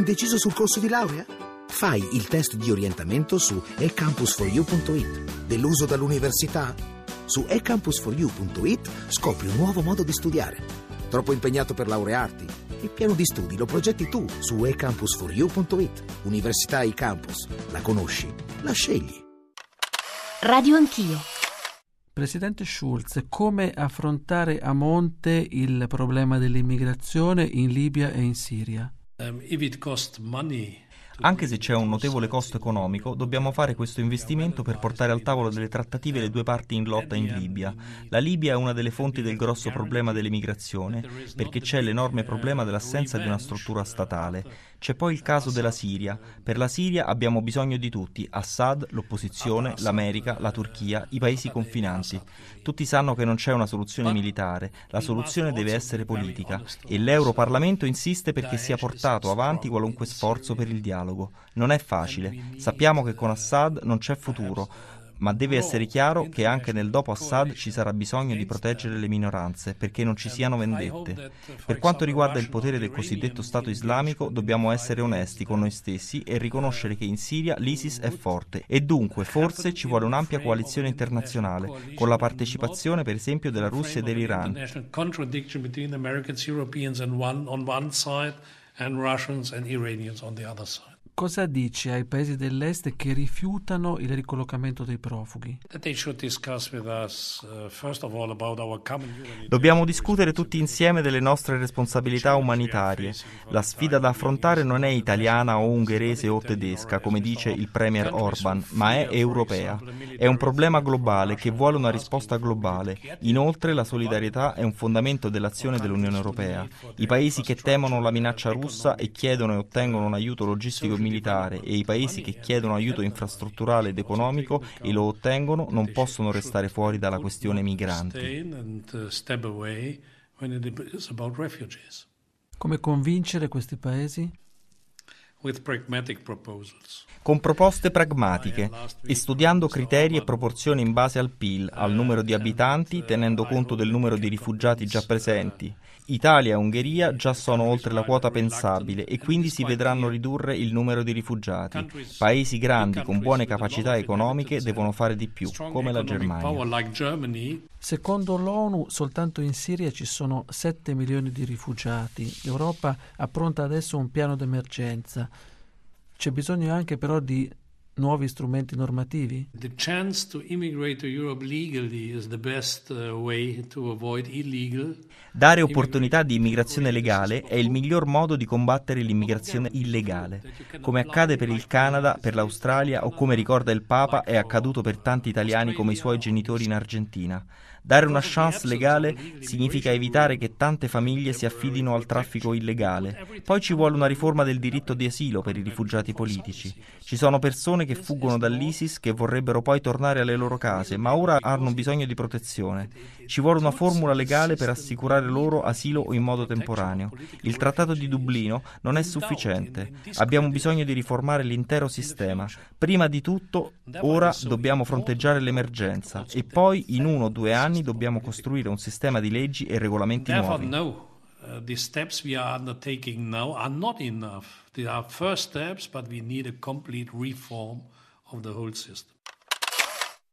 Indeciso sul corso di laurea? Fai il test di orientamento su ecampus4u.it. Deluso dall'università? Su ecampus4u.it scopri un nuovo modo di studiare. Troppo impegnato per laurearti? Il piano di studi lo progetti tu su ecampus4u.it. Università eCampus. La conosci? La scegli. Radio Anch'io. Presidente Schulz, come affrontare a monte il problema dell'immigrazione in Libia e in Siria? Um, if it costs money anche se c'è un notevole costo economico, dobbiamo fare questo investimento per portare al tavolo delle trattative le due parti in lotta in Libia. La Libia è una delle fonti del grosso problema dell'emigrazione, perché c'è l'enorme problema dell'assenza di una struttura statale. C'è poi il caso della Siria. Per la Siria abbiamo bisogno di tutti, Assad, l'opposizione, l'America, la Turchia, i paesi confinanti. Tutti sanno che non c'è una soluzione militare, la soluzione deve essere politica e l'Europarlamento insiste perché sia portato avanti qualunque sforzo per il dialogo. Non è facile, sappiamo che con Assad non c'è futuro, ma deve essere chiaro che anche nel dopo Assad ci sarà bisogno di proteggere le minoranze perché non ci siano vendette. Per quanto riguarda il potere del cosiddetto Stato islamico, dobbiamo essere onesti con noi stessi e riconoscere che in Siria l'ISIS è forte e dunque forse ci vuole un'ampia coalizione internazionale con la partecipazione per esempio della Russia e dell'Iran. and Russians and Iranians on the other side cosa dice ai paesi dell'est che rifiutano il ricollocamento dei profughi? Uh, Dobbiamo discutere tutti insieme delle nostre responsabilità umanitarie. La sfida da affrontare non è italiana o ungherese o tedesca, come dice il premier Orban, ma è europea. È un problema globale che vuole una risposta globale. Inoltre la solidarietà è un fondamento dell'azione dell'Unione Europea. I paesi che temono la minaccia russa e chiedono e ottengono un aiuto logistico e militare militare e i paesi che chiedono aiuto infrastrutturale ed economico e lo ottengono non possono restare fuori dalla questione migranti. Come convincere questi paesi? Con proposte pragmatiche e studiando criteri e proporzioni in base al PIL, al numero di abitanti, tenendo conto del numero di rifugiati già presenti Italia e Ungheria già sono oltre la quota pensabile e quindi si vedranno ridurre il numero di rifugiati. Paesi grandi con buone capacità economiche devono fare di più, come la Germania. Secondo l'ONU soltanto in Siria ci sono 7 milioni di rifugiati. L'Europa appronta adesso un piano d'emergenza. C'è bisogno anche però di nuovi strumenti normativi? The chance to immigrate to Europe legally is the best uh, way to avoid illegal. Dare opportunità di immigrazione legale è il miglior modo di combattere l'immigrazione illegale. Come accade per il Canada, per l'Australia o come ricorda il Papa è accaduto per tanti italiani come i suoi genitori in Argentina. Dare una chance legale significa evitare che tante famiglie si affidino al traffico illegale. Poi ci vuole una riforma del diritto di asilo per i rifugiati politici. Ci sono persone che fuggono dall'ISIS che vorrebbero poi tornare alle loro case, ma ora hanno bisogno di protezione. Ci vuole una formula legale per assicurare loro asilo in modo temporaneo. Il Trattato di Dublino non è sufficiente. Abbiamo bisogno di riformare l'intero sistema. Prima di tutto, ora dobbiamo fronteggiare l'emergenza e poi in uno o due anni dobbiamo costruire un sistema di leggi e regolamenti nuovi. Uh, the steps we are undertaking now are not enough. They are first steps, but we need a complete reform of the whole system.